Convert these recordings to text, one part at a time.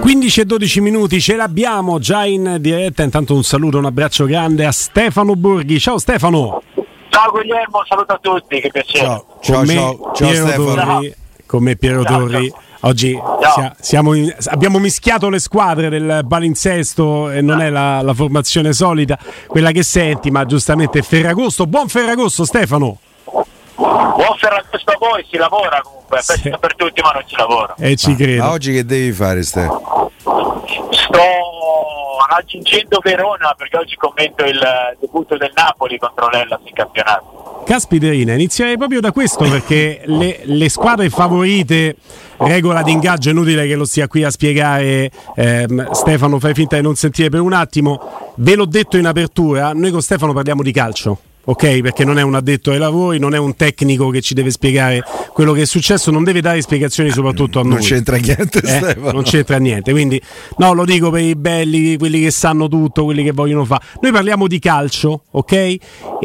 15 e 12 minuti ce l'abbiamo già in diretta. Intanto un saluto, un abbraccio grande a Stefano Borghi. Ciao Stefano. Ciao Guglielmo, saluto a tutti, che piacere. Ciao, ciao, con me ciao, ciao Piero Stefano. Torri. Con me Piero Ciao, Torri. ciao. Oggi Ciao. sia- siamo in- abbiamo mischiato le squadre del palinsesto e non è la, la formazione solita, quella che senti, ma giustamente Ferragosto. Buon Ferragosto Stefano. Buon Ferragosto a voi, si lavora comunque, Sì. per tutti ma non ci lavoro. E ci credo. Ma oggi che devi fare, Ste? Sto aggiungendo Verona perché oggi commento il debutto del Napoli contro l'Ellas in campionato. Caspiterina, inizierei proprio da questo perché le, le squadre favorite, regola di ingaggio, è inutile che lo stia qui a spiegare ehm, Stefano, fai finta di non sentire per un attimo, ve l'ho detto in apertura, noi con Stefano parliamo di calcio. Ok, perché non è un addetto ai lavori, non è un tecnico che ci deve spiegare quello che è successo, non deve dare spiegazioni soprattutto a noi. Non c'entra niente, Eh, non c'entra niente. Quindi, no, lo dico per i belli, quelli che sanno tutto, quelli che vogliono fare. Noi parliamo di calcio, ok? E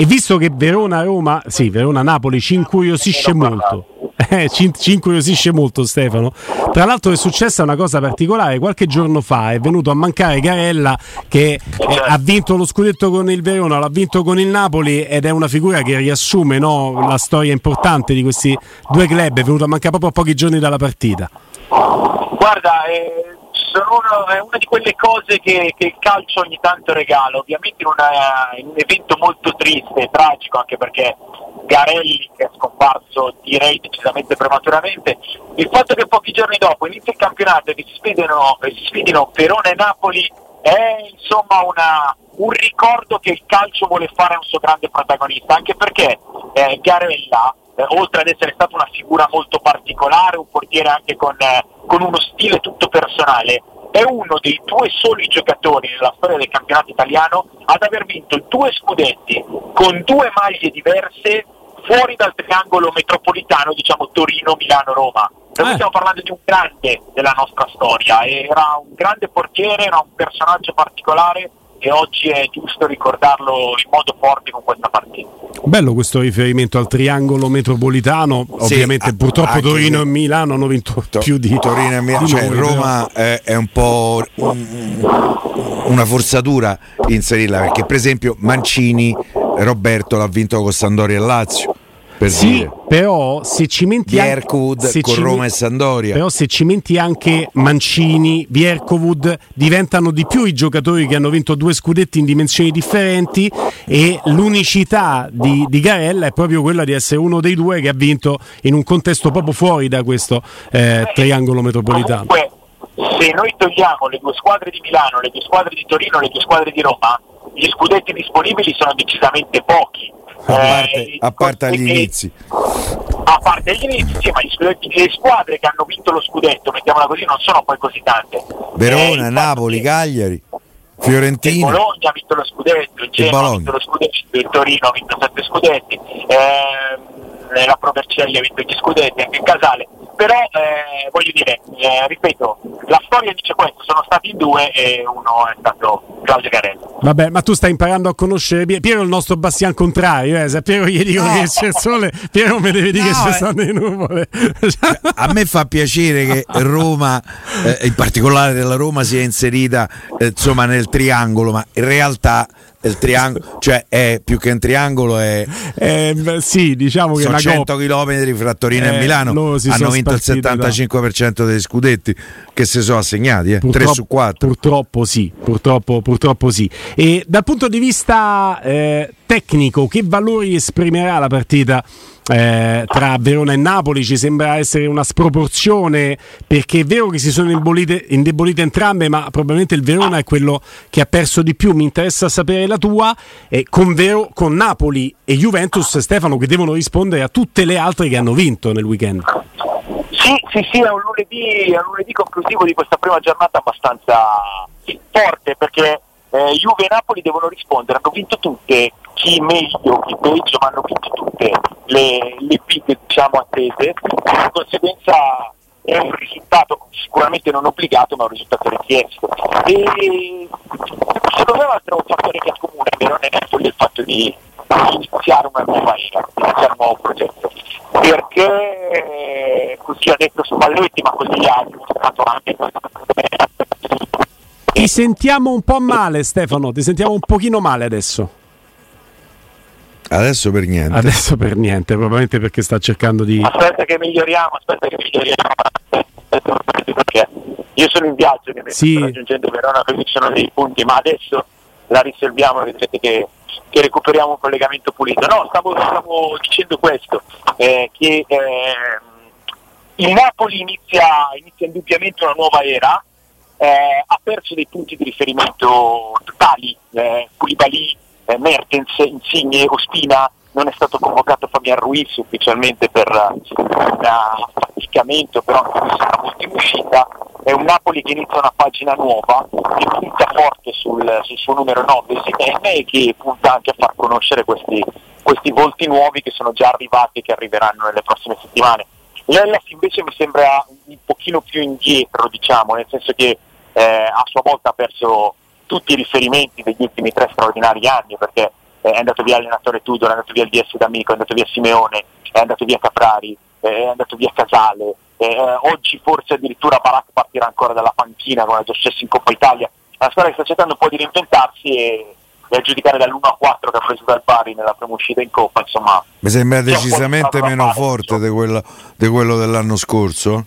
visto che Verona-Roma, sì, Verona-Napoli ci incuriosisce molto. Eh, ci, ci incuriosisce molto Stefano. Tra l'altro è successa una cosa particolare, qualche giorno fa è venuto a mancare Garella che eh, ha vinto lo scudetto con il Verona, l'ha vinto con il Napoli ed è una figura che riassume no, la storia importante di questi due club, è venuto a mancare proprio a pochi giorni dalla partita. Guarda, eh, sono è una di quelle cose che, che il calcio ogni tanto regala, ovviamente in, una- in un evento molto triste tragico, anche perché Garelli, che è scomparso direi decisamente prematuramente, il fatto che pochi giorni dopo inizia il campionato e che si sfidino, si sfidino Verona e Napoli è insomma una- un ricordo che il calcio vuole fare a un suo grande protagonista, anche perché eh, Garella, eh, oltre ad essere stata una figura molto particolare, un portiere anche con, eh, con uno stile tutto personale, è uno dei due soli giocatori nella storia del campionato italiano ad aver vinto due scudetti con due maglie diverse fuori dal triangolo metropolitano, diciamo Torino-Milano-Roma. Noi Eh. stiamo parlando di un grande della nostra storia, era un grande portiere, era un personaggio particolare e oggi è giusto ricordarlo in modo forte con questa partita. Bello questo riferimento al triangolo metropolitano. Sì, Ovviamente, a- purtroppo Torino e Milano hanno vinto To- più di Torino e Milano, cioè Roma è, è un po' un- una forzatura inserirla perché per esempio Mancini Roberto l'ha vinto con Sandoria e Lazio per Sì, dire. però se ci menti anche- se con ci- Roma e Sandoria Però se ci menti anche Mancini, Vierkovud, diventano di più i giocatori che hanno vinto due scudetti in dimensioni differenti e l'unicità di, di Garella è proprio quella di essere uno dei due che ha vinto in un contesto proprio fuori da questo eh, triangolo metropolitano. Comunque, se noi togliamo le due squadre di Milano, le due squadre di Torino, le due squadre di Roma, gli scudetti disponibili sono decisamente pochi. A parte, Eh, a parte agli inizi A parte gli inizi, sì, ma gli le squadre che hanno vinto lo scudetto, mettiamola così, non sono poi così tante. Verona, Eh, Napoli, Cagliari il Fiorentina Bologna ha vinto lo scudetto, il Genoa ha vinto lo scudetto, il Torino ha vinto sette scudetti, ehm, la Pro Vercelli ha vinto gli scudetti, anche il Casale. Però eh, voglio dire, eh, ripeto, la storia dice questo, sono stati due e uno è stato Claudio Garelli. Vabbè, ma tu stai imparando a conoscere Piero, è il nostro Bastian contrario, eh. se a Piero gli dico che c'è il sole, Piero mi deve dire No, che ci eh. stanno le nuvole. a me fa piacere che Roma, eh, in particolare della Roma, sia inserita eh, insomma nel triangolo, ma in realtà il triangolo, cioè è più che un triangolo, è, Eh, beh, sì, diciamo che sono una 100 coppia. km fra Torino Eh, e Milano. Hanno vinto il spartiti da- 75% dei scudetti che si sono assegnati, eh, 3 Purtroppo- su 4. Purtroppo sì, purtroppo, purtroppo sì. E dal punto di vista eh, tecnico, che valori esprimerà la partita eh, tra Verona e Napoli? Ci sembra essere una sproporzione perché è vero che si sono indebolite, indebolite entrambe, ma probabilmente il Verona è quello che ha perso di più. Mi interessa sapere la tua. eh, con, Vero- con Napoli e Juventus, Stefano, che devono rispondere a tutte le altre che hanno vinto nel weekend. Sì, sì, sì, è un lunedì, è un lunedì conclusivo di questa prima giornata abbastanza forte perché eh, Juve e Napoli devono rispondere, hanno vinto tutte, chi meglio, chi peggio, ma hanno vinto tutte le, le big diciamo attese, di conseguenza è un risultato sicuramente non obbligato ma un risultato richiesto. E secondo me un fattore che accomuna Verona e Napoli è il fatto di iniziare una nuova era, iniziare un nuovo progetto. perché eh, così ha detto Spalletti, ma così ha dimostrato anche Ti sentiamo un po' male Stefano, ti sentiamo un pochino male adesso. Adesso per niente. Adesso per niente, probabilmente perché sta cercando di... Aspetta che miglioriamo, aspetta che miglioriamo. Perché io sono in viaggio, che Sì. sto raggiungendo Verona, quindi ci sono dei punti, ma adesso la risolviamo, vedrete che, che recuperiamo un collegamento pulito. No, stavo, stavo dicendo questo, eh, che ehm, il Napoli inizia, inizia indubbiamente una nuova era, eh, ha perso dei punti di riferimento totali, eh, Koulibaly, eh, Mertens, Insigne, Ospina, non è stato convocato Fabian Ruiz ufficialmente per eh, un affaticamento, però anche sarà molto in uscita. È un Napoli che inizia una pagina nuova, che punta forte sul, sul suo numero 9 Osimhen e che punta anche a far conoscere questi, questi volti nuovi che sono già arrivati e che arriveranno nelle prossime settimane. L'Ellas invece mi sembra un pochino più indietro, diciamo, nel senso che eh, a sua volta ha perso tutti i riferimenti degli ultimi tre straordinari anni, perché eh, è andato via l'allenatore Tudor, è andato via il DS D'Amico, è andato via Simeone, è andato via Caprari, eh, è andato via Casale, eh, oggi forse addirittura Barak partirà ancora dalla panchina come è già successo in Coppa Italia. Una squadra che sta cercando un po' di reinventarsi e, a giudicare dall'1 a 4 che ha preso dal Bari nella prima uscita in Coppa, insomma. Mi sembra decisamente meno forte di quello, di quello dell'anno scorso.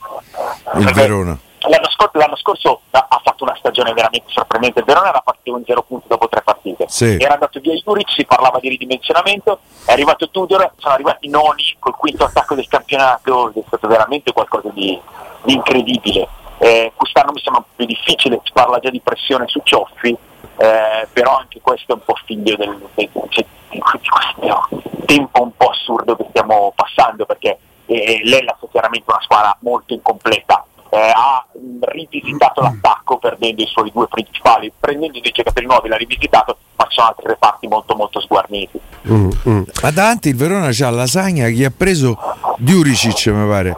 Il Perché Verona. L'anno scorso, l'anno scorso ha fatto una stagione veramente sorprendente. Il Verona era partito in zero punti dopo tre partite. Sì. Era andato via Juric, si parlava di ridimensionamento, è arrivato Tudor, sono arrivati noni col quinto attacco del campionato, è stato veramente qualcosa di, di incredibile. Eh, quest'anno mi sembra un po' più difficile, si parla già di pressione su Cioffi, eh, però anche questo è un po' figlio del, del- cioè, di questo tempo un po' assurdo che stiamo passando perché eh, l'Ellas è chiaramente una squadra molto incompleta. Eh, ha rivisitato l'attacco perdendo i suoi due principali, prendendo dei giocatori nuovi, l'ha rivisitato, ma ci sono altri reparti molto molto sguarniti. Mm, mm. Ma davanti il Verona c'ha Lasagna che ha preso Diuricic, mi pare.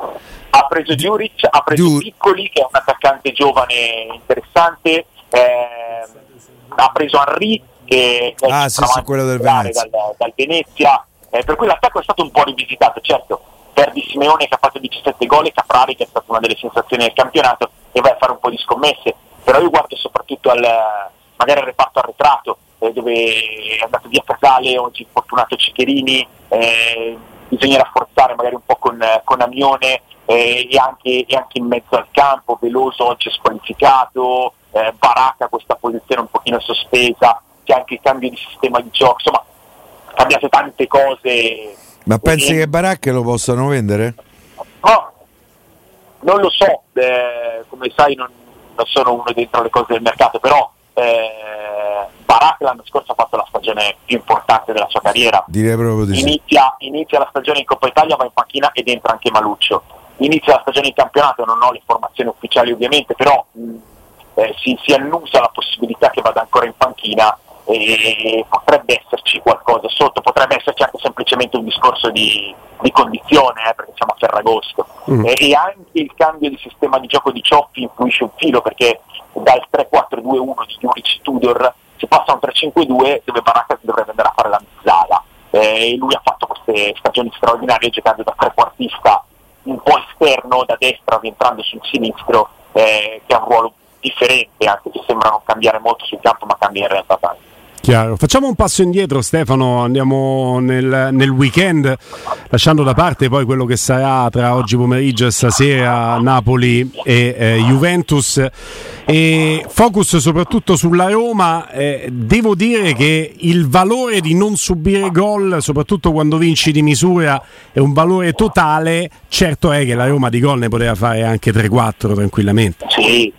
Ha preso Juric, ha preso Giur- Piccoli che è un attaccante giovane interessante, ehm, ha preso Henry che che Ah, è sì, sì, quello del Venezia. dal, dal Venezia, eh, per cui l'attacco è stato un po' rivisitato, certo, perdi Simeone che ha fatto 17 gol e Caprari che è stata una delle sensazioni del campionato e vai a fare un po' di scommesse, però io guardo soprattutto al, magari al reparto arretrato eh, dove è andato via Casale, oggi infortunato Ciccherini, eh, bisogna rafforzare magari un po' con, con Amione eh, e, anche, e anche in mezzo al campo, Veloso oggi è squalificato, eh, Baracca questa posizione un pochino sospesa, c'è anche il cambio di sistema di gioco, insomma cambiate tante cose. Ma pensi E- che Baracche lo possano vendere? No, non lo so, eh, come sai non, non sono uno dentro le cose del mercato, però eh, Barak l'anno scorso ha fatto la stagione più importante della sua carriera. Direi proprio di sì. Inizia, inizia la stagione in Coppa Italia, va in panchina ed entra anche Maluccio. Inizia la stagione in campionato, non ho le formazioni ufficiali ovviamente, però mh, eh, si, si annusa la possibilità che vada ancora in panchina e potrebbe esserci qualcosa sotto, potrebbe esserci anche semplicemente un discorso di, di condizione, eh, perché siamo a Ferragosto. Mm. E, e anche il cambio di sistema di gioco di Cioffi influisce un filo, perché dal 3-4-2-1 di Juric Tudor si passa a un 3-5-2 dove Baracca dovrebbe andare a fare la mezzala. Eh, e lui ha fatto queste stagioni straordinarie giocando da trequartista un po' esterno da destra rientrando sul sinistro eh, che ha un ruolo differente anche se sembra non cambiare molto sul campo ma cambia in realtà tanto. Chiaro. Facciamo un passo indietro, Stefano. Andiamo nel, nel weekend, lasciando da parte poi quello che sarà tra oggi pomeriggio e stasera Napoli e eh, Juventus. E focus soprattutto sulla Roma. Eh, devo dire che il valore di non subire gol, soprattutto quando vinci di misura, è un valore totale. Certo è che la Roma di gol ne poteva fare anche 3-4 tranquillamente. Sì,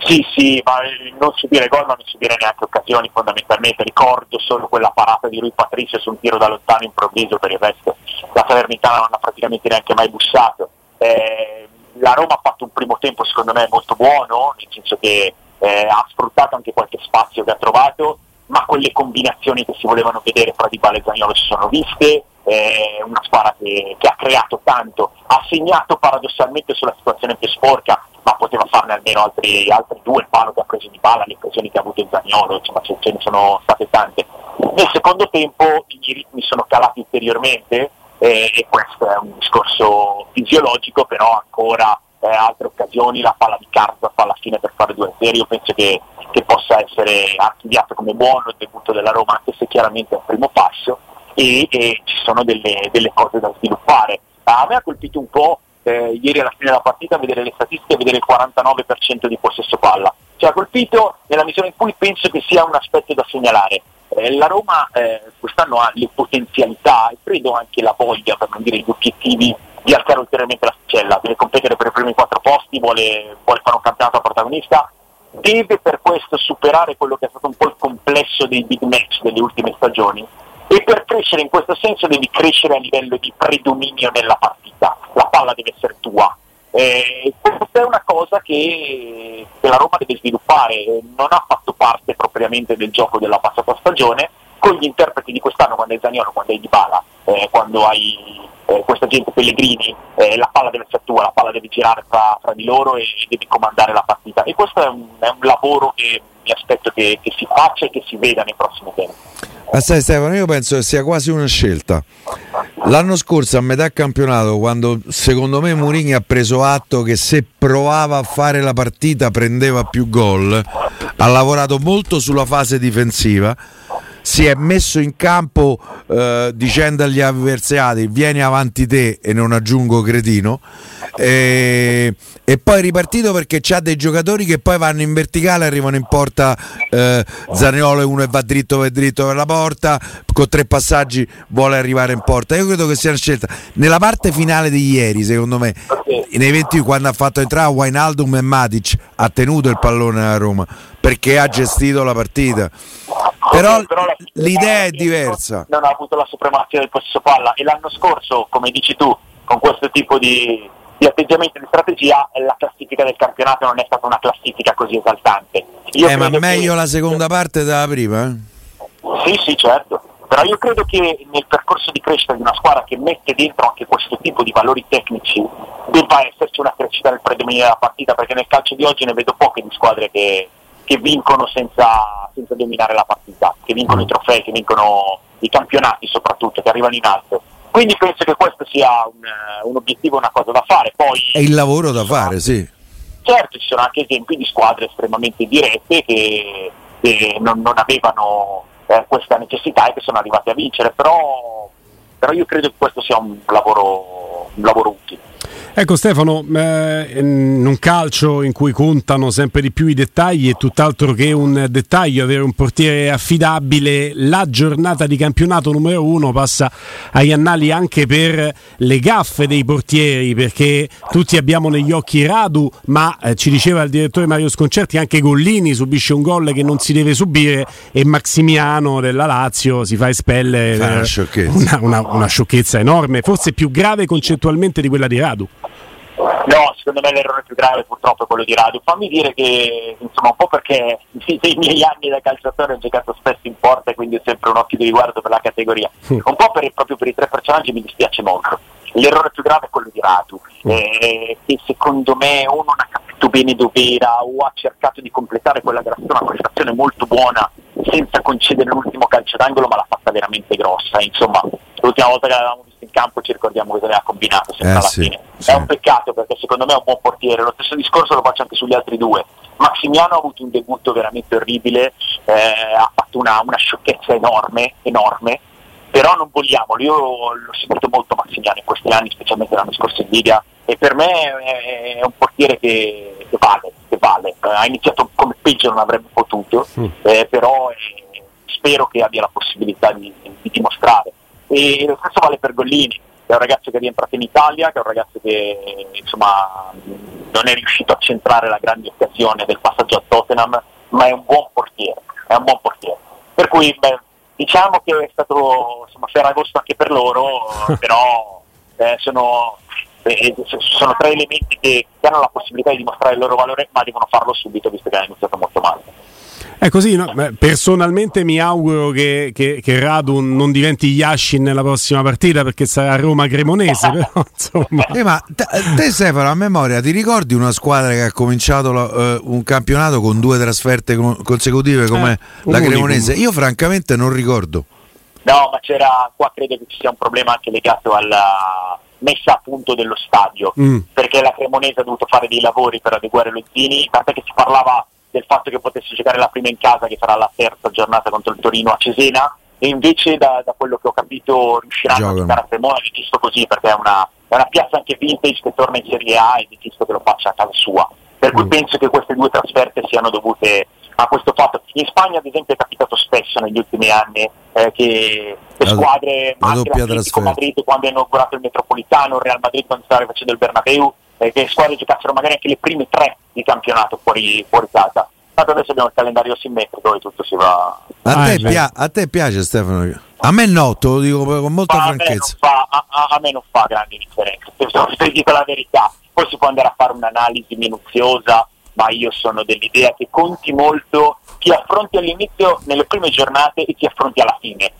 sì, sì, ma il non subire gol, ma non subire neanche occasioni fondamentalmente. Ricordo solo quella parata di Rui Patricio su un tiro da lontano improvviso per il resto. La Salernitana non ha praticamente neanche mai bussato. Eh, la Roma ha fatto un primo tempo secondo me molto buono, nel senso che eh, ha sfruttato anche qualche spazio che ha trovato, ma quelle combinazioni che si volevano vedere fra Di Bala e Zagnolo si sono viste, è una squadra che, che ha creato tanto, ha segnato paradossalmente sulla situazione più sporca, ma poteva farne almeno altri, altri due, il palo che ha preso Di Bala, le occasioni che ha avuto il Zagnolo, insomma ce, ce ne sono state tante. Nel secondo tempo i ritmi sono calati ulteriormente eh, e questo è un discorso fisiologico, però ancora eh, altre occasioni, la palla di Carza fa alla fine per fare 2-0, io penso che, che possa essere archiviato come buono il debutto della Roma, anche se chiaramente è un primo passo e, e ci sono delle, delle, cose da sviluppare. A me ha colpito un po' eh, ieri alla fine della partita vedere le statistiche vedere il 49% di possesso palla. Ci ha colpito nella misura in cui penso che sia un aspetto da segnalare. Eh, la Roma eh, quest'anno ha le potenzialità e credo anche la voglia, per non dire gli obiettivi, di alzare ulteriormente la sticella, deve competere per i primi quattro posti, vuole, vuole fare un campionato protagonista, deve per questo superare quello che è stato un po' il complesso dei big match delle ultime stagioni e per crescere in questo senso devi crescere a livello di predominio nella partita, la palla deve essere tua. Eh, questa è una cosa che, che, la Roma deve sviluppare, non ha fatto parte propriamente del gioco della passata stagione, con gli interpreti di quest'anno, quando è Zaniolo, quando è Dybala, eh, quando hai eh, questa gente Pellegrini, eh, la palla deve essere tua, la palla deve girare fra, fra di loro e, e, devi comandare la partita. E questo è un, è un lavoro che mi aspetto che, che si faccia e che si veda nei prossimi tempi. Ma sai Stefano, io penso che sia quasi una scelta. L'anno scorso a metà campionato, quando secondo me Mourinho ha preso atto che se provava a fare la partita prendeva più gol, ha lavorato molto sulla fase difensiva, si è messo in campo eh, dicendo agli avversari vieni avanti te e non aggiungo cretino e, e poi è ripartito perché c'ha dei giocatori che poi vanno in verticale, arrivano in porta eh, Zaniolo e uno e va dritto per dritto per la porta, con tre passaggi vuole arrivare in porta. Io credo che sia una scelta. Nella parte finale di ieri, secondo me, nei 20 quando ha fatto entrare Wainaldum e Matic, ha tenuto il pallone a Roma perché ha gestito la partita. Però, però la, l'idea è diversa. Non ha avuto la supremazia del possesso palla e l'anno scorso, come dici tu, con questo tipo di, di atteggiamento e di strategia la classifica del campionato non è stata una classifica così esaltante. Io eh, ma meglio che... la seconda parte della prima? Eh? Sì, sì, certo. Però io credo che nel percorso di crescita di una squadra che mette dentro anche questo tipo di valori tecnici debba esserci una crescita del predominio della partita, perché nel calcio di oggi ne vedo poche di squadre che, che vincono senza, senza, dominare la partita, che vincono i trofei, che vincono i campionati soprattutto, che arrivano in alto. Quindi penso che questo sia un, un obiettivo, una cosa da fare. Poi, è il lavoro da fare, sì. Certo, ci sono anche esempi di squadre estremamente dirette che, che non, non, avevano eh, questa necessità e che sono arrivate a vincere, però, però io credo che questo sia un lavoro, un lavoro utile. Ecco Stefano, eh, in un calcio in cui contano sempre di più i dettagli è tutt'altro che un dettaglio avere un portiere affidabile, la giornata di campionato numero uno passa agli annali anche per le gaffe dei portieri, perché tutti abbiamo negli occhi Radu, ma eh, ci diceva il direttore Mario Sconcerti anche Gollini subisce un gol che non si deve subire e Maximiano della Lazio si fa espellere. Una, una, una sciocchezza enorme, forse più grave concettualmente di quella di Radu. No, secondo me l'errore più grave purtroppo è quello di Radu. Fammi dire che, insomma, un po' perché nei miei anni da calciatore ho giocato spesso in porta e quindi ho sempre un occhio di riguardo per la categoria. Un po' per, proprio per i tre personaggi mi dispiace molto. L'errore più grave è quello di Radu, eh, che secondo me o non ha capito bene dove era o ha cercato di completare quella che era stata una prestazione molto buona senza concedere l'ultimo calcio d'angolo, ma l'ha fatta veramente grossa. Insomma, l'ultima volta che l'avevamo visto in campo ci ricordiamo cosa aveva combinato sempre eh, alla sì, fine. sì. È un peccato perché secondo me è un buon portiere. Lo stesso discorso lo faccio anche sugli altri due. Maximiano ha avuto un debutto veramente orribile, eh, ha fatto una, una sciocchezza enorme, enorme però non vogliamolo, io l'ho seguito molto Maximiano in questi anni, specialmente l'anno scorso in Liga, e per me è, un portiere che, che, vale, che vale. ha iniziato come peggio non avrebbe potuto, mm. eh, però eh, spero che abbia la possibilità di, di, dimostrare. E lo stesso vale per Gollini, che è un ragazzo che è rientrato in Italia, che è un ragazzo che insomma, non è riuscito a centrare la grande occasione del passaggio a Tottenham, ma è un buon portiere, è un buon portiere. Per cui beh, diciamo che è stato insomma, ferragosto anche per loro, però eh, sono, eh, sono, tre elementi che, che, hanno la possibilità di dimostrare il loro valore, ma devono farlo subito visto che hanno iniziato molto male. È così, no? personalmente mi auguro che, che, che, Radu non diventi Yashin nella prossima partita perché sarà Roma Cremonese. Però, insomma. Eh, ma te, te, Stefano, a memoria, ti ricordi una squadra che ha cominciato uh, un campionato con due trasferte consecutive come eh, la Cremonese? Io francamente non ricordo. No, ma c'era, qua credo che ci sia un problema anche legato alla messa a punto dello stadio, Mm. perché la Cremonese ha dovuto fare dei lavori per adeguare lo Zini, tant'è che si parlava del fatto che potesse giocare la prima in casa, che sarà la terza giornata contro il Torino a Cesena, e invece da, da quello che ho capito riusciranno Giocano. a giocare a Cremona, è giusto così, perché è una, è una piazza anche vintage che torna in Serie A ed è giusto che lo faccia a casa sua. Per cui Mm. penso che queste due trasferte siano dovute a questo fatto. In Spagna, ad esempio, è capitato spesso negli ultimi anni eh, che le La- squadre, la anche trasferta. Madrid quando è inaugurato il Metropolitano, il Real Madrid quando stava facendo il Bernabeu, eh, che le squadre giocassero magari anche le prime tre di campionato fuori, fuori casa. Tanto adesso abbiamo il calendario simmetrico e tutto si va. A, Ah, te pia- a te piace Stefano? A me no, te lo dico con molta Ma a, me non franchezza. fa, a, a- a me non fa grandi differenze, se vi dico la verità. Poi si può andare a fare un'analisi minuziosa, ma io sono dell'idea che conti molto chi affronti all'inizio nelle prime giornate e chi affronti alla fine.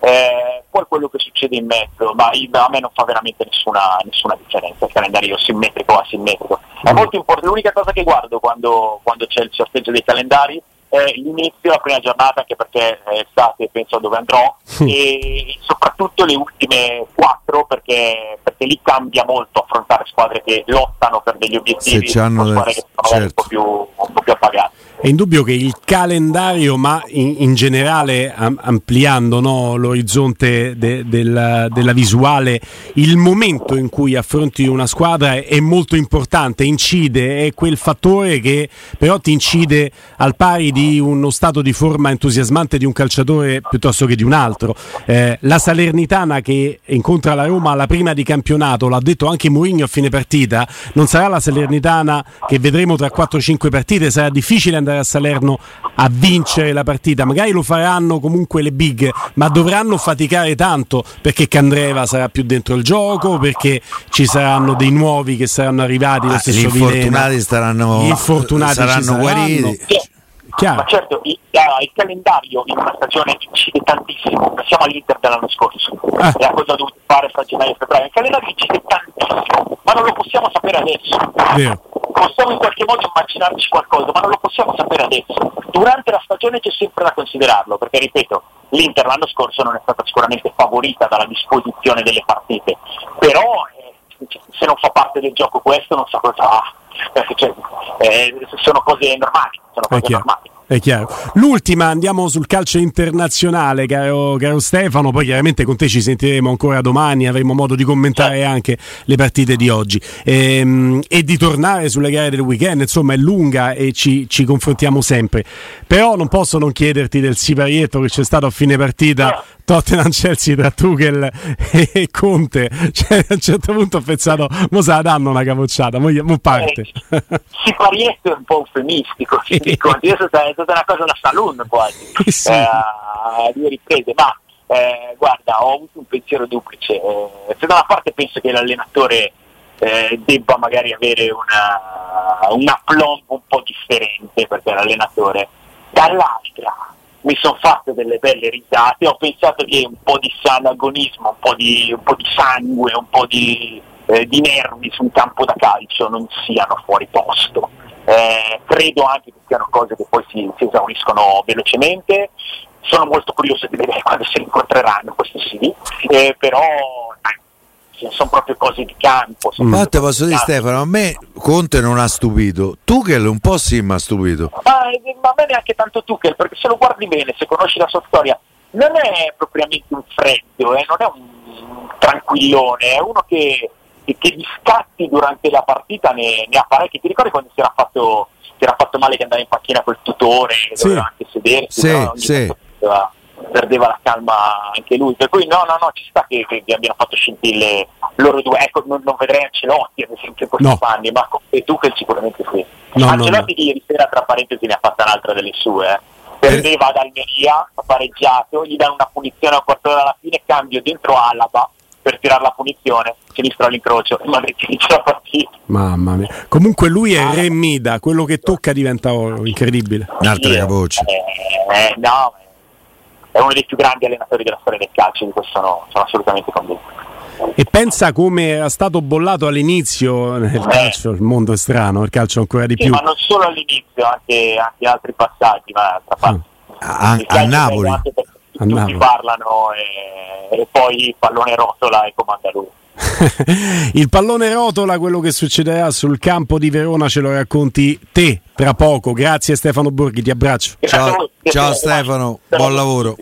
Eh, poi quello che succede in mezzo, ma a me non fa veramente nessuna, nessuna differenza il calendario simmetrico o asimmetrico. È molto importante, l'unica cosa che guardo quando, quando c'è il sorteggio dei calendari è l'inizio, la prima giornata, anche perché è estate e penso a dove andrò, e soprattutto le ultime quattro perché, perché lì cambia molto affrontare squadre che lottano per degli obiettivi Se c'hanno con le- squadre che sono certo. un, po più, un po' più appagate. È indubbio che il calendario, ma in, in generale am- ampliando no, l'orizzonte de- del- della visuale, il momento in cui affronti una squadra è, è molto importante, incide, è quel fattore che però ti incide al pari di uno stato di forma entusiasmante di un calciatore piuttosto che di un altro. Eh, la Salernitana che incontra la Roma alla prima di campionato, l'ha detto anche Mourinho a fine partita, non sarà la Salernitana che vedremo tra 4-5 partite, sarà difficile andare a Salerno a vincere la partita, magari lo faranno comunque le big, ma dovranno faticare tanto perché Candreva sarà più dentro il gioco, perché ci saranno dei nuovi che saranno arrivati, lo Ah, stesso gli infortunati Vilena. staranno, Gli infortunati saranno saranno. guariti. Chiaro. Ma certo, il, ah, il calendario in una stagione incide tantissimo. Pensiamo all'Inter dell'anno scorso Ah. e a cosa ha dovuto fare fra gennaio e febbraio. Il calendario incide tantissimo, ma non lo possiamo sapere adesso. Vero. Possiamo in qualche modo immaginarci qualcosa, ma non lo possiamo sapere adesso. Durante la stagione c'è sempre da considerarlo, perché ripeto, l'Inter l'anno scorso non è stata sicuramente favorita dalla disposizione delle partite, però eh, se non fa parte del gioco questo non so cosa perché cioè, eh, sono cose normali, sono cose normali. È chiaro. L'ultima, andiamo sul calcio internazionale, caro, caro Stefano. Poi chiaramente con te ci sentiremo ancora domani, avremo modo di commentare anche le partite di oggi Ehm, e di tornare sulle gare del weekend. Insomma, è lunga e ci, ci confrontiamo sempre. Però non posso non chiederti del siparietto che c'è stato a fine partita. Tottenham Chelsea tra Tuchel e Conte cioè, a un certo punto ho pensato mo se la danno una capocciata mo, mo parte Eh, Siparietto è un po' eufemistico, ti dico, è stata una cosa da saloon quasi, Sì. eh, a due riprese, ma eh, guarda, ho avuto un pensiero duplice. Eh, se da una parte penso che l'allenatore eh, debba magari avere una, un aplomb un po' differente perché l'allenatore, dall'altra mi sono fatto delle belle risate, ho pensato che un po' di sano agonismo, un po' di, un po' di sangue, un po' di, eh, di nervi su un campo da calcio non siano fuori posto. Eh, credo anche che siano cose che poi si, si esauriscono velocemente. Sono molto curioso di vedere quando si incontreranno, questo sì, eh, però eh, sono proprio cose di campo. Ma proprio te cose posso di dire campo. Stefano, a me Conte non ha stupito, Tuchel un po' sì mi ha stupito. Ma, ma a me neanche tanto Tuchel, perché se lo guardi bene, se conosci la sua storia, non è propriamente un freddo, eh, non è un tranquillone, è uno che, che, che di scatti durante la partita ne, ne ha parecchi. Ti ricordi quando si era fatto, si era fatto male che andava in panchina col tutore, Sì. doveva anche sedersi, Sì, no? Ogni sì. tanto perdeva, la calma anche lui. Per cui no, no, no, ci sta che, che- che abbiano fatto scintille loro due. Ecco, non, non vedrei Ancelotti ad esempio questi No. panni, ma e Tuchel sicuramente sì. No, no, Ancelotti di ieri sera, tra parentesi, ne ha fatta un'altra delle sue. eh. Perdeva ad Almeria, ha pareggiato, gli danno una punizione a quarto d'ora alla fine, cambio dentro Alaba per tirare la punizione, sinistro all'incrocio, Madrid finisce la partita. mamma mia comunque lui è Re Mida quello che tocca diventa oro incredibile Un'altra capoccia. eh, eh, no, è uno dei più grandi allenatori della storia del calcio, di questo sono, sono assolutamente convinto. e pensa come era stato bollato all'inizio nel calcio il mondo è strano il calcio ancora di Sì, più ma non solo all'inizio, anche, anche altri passaggi, ma parte. A, Il a calcio è Napoli. tutti parlano e, e poi il pallone rotola e comanda lui. il pallone rotola, quello che succederà sul campo di Verona ce lo racconti te tra poco. Grazie Stefano Borghi, ti abbraccio. Ciao, ciao Stefano, buon lavoro.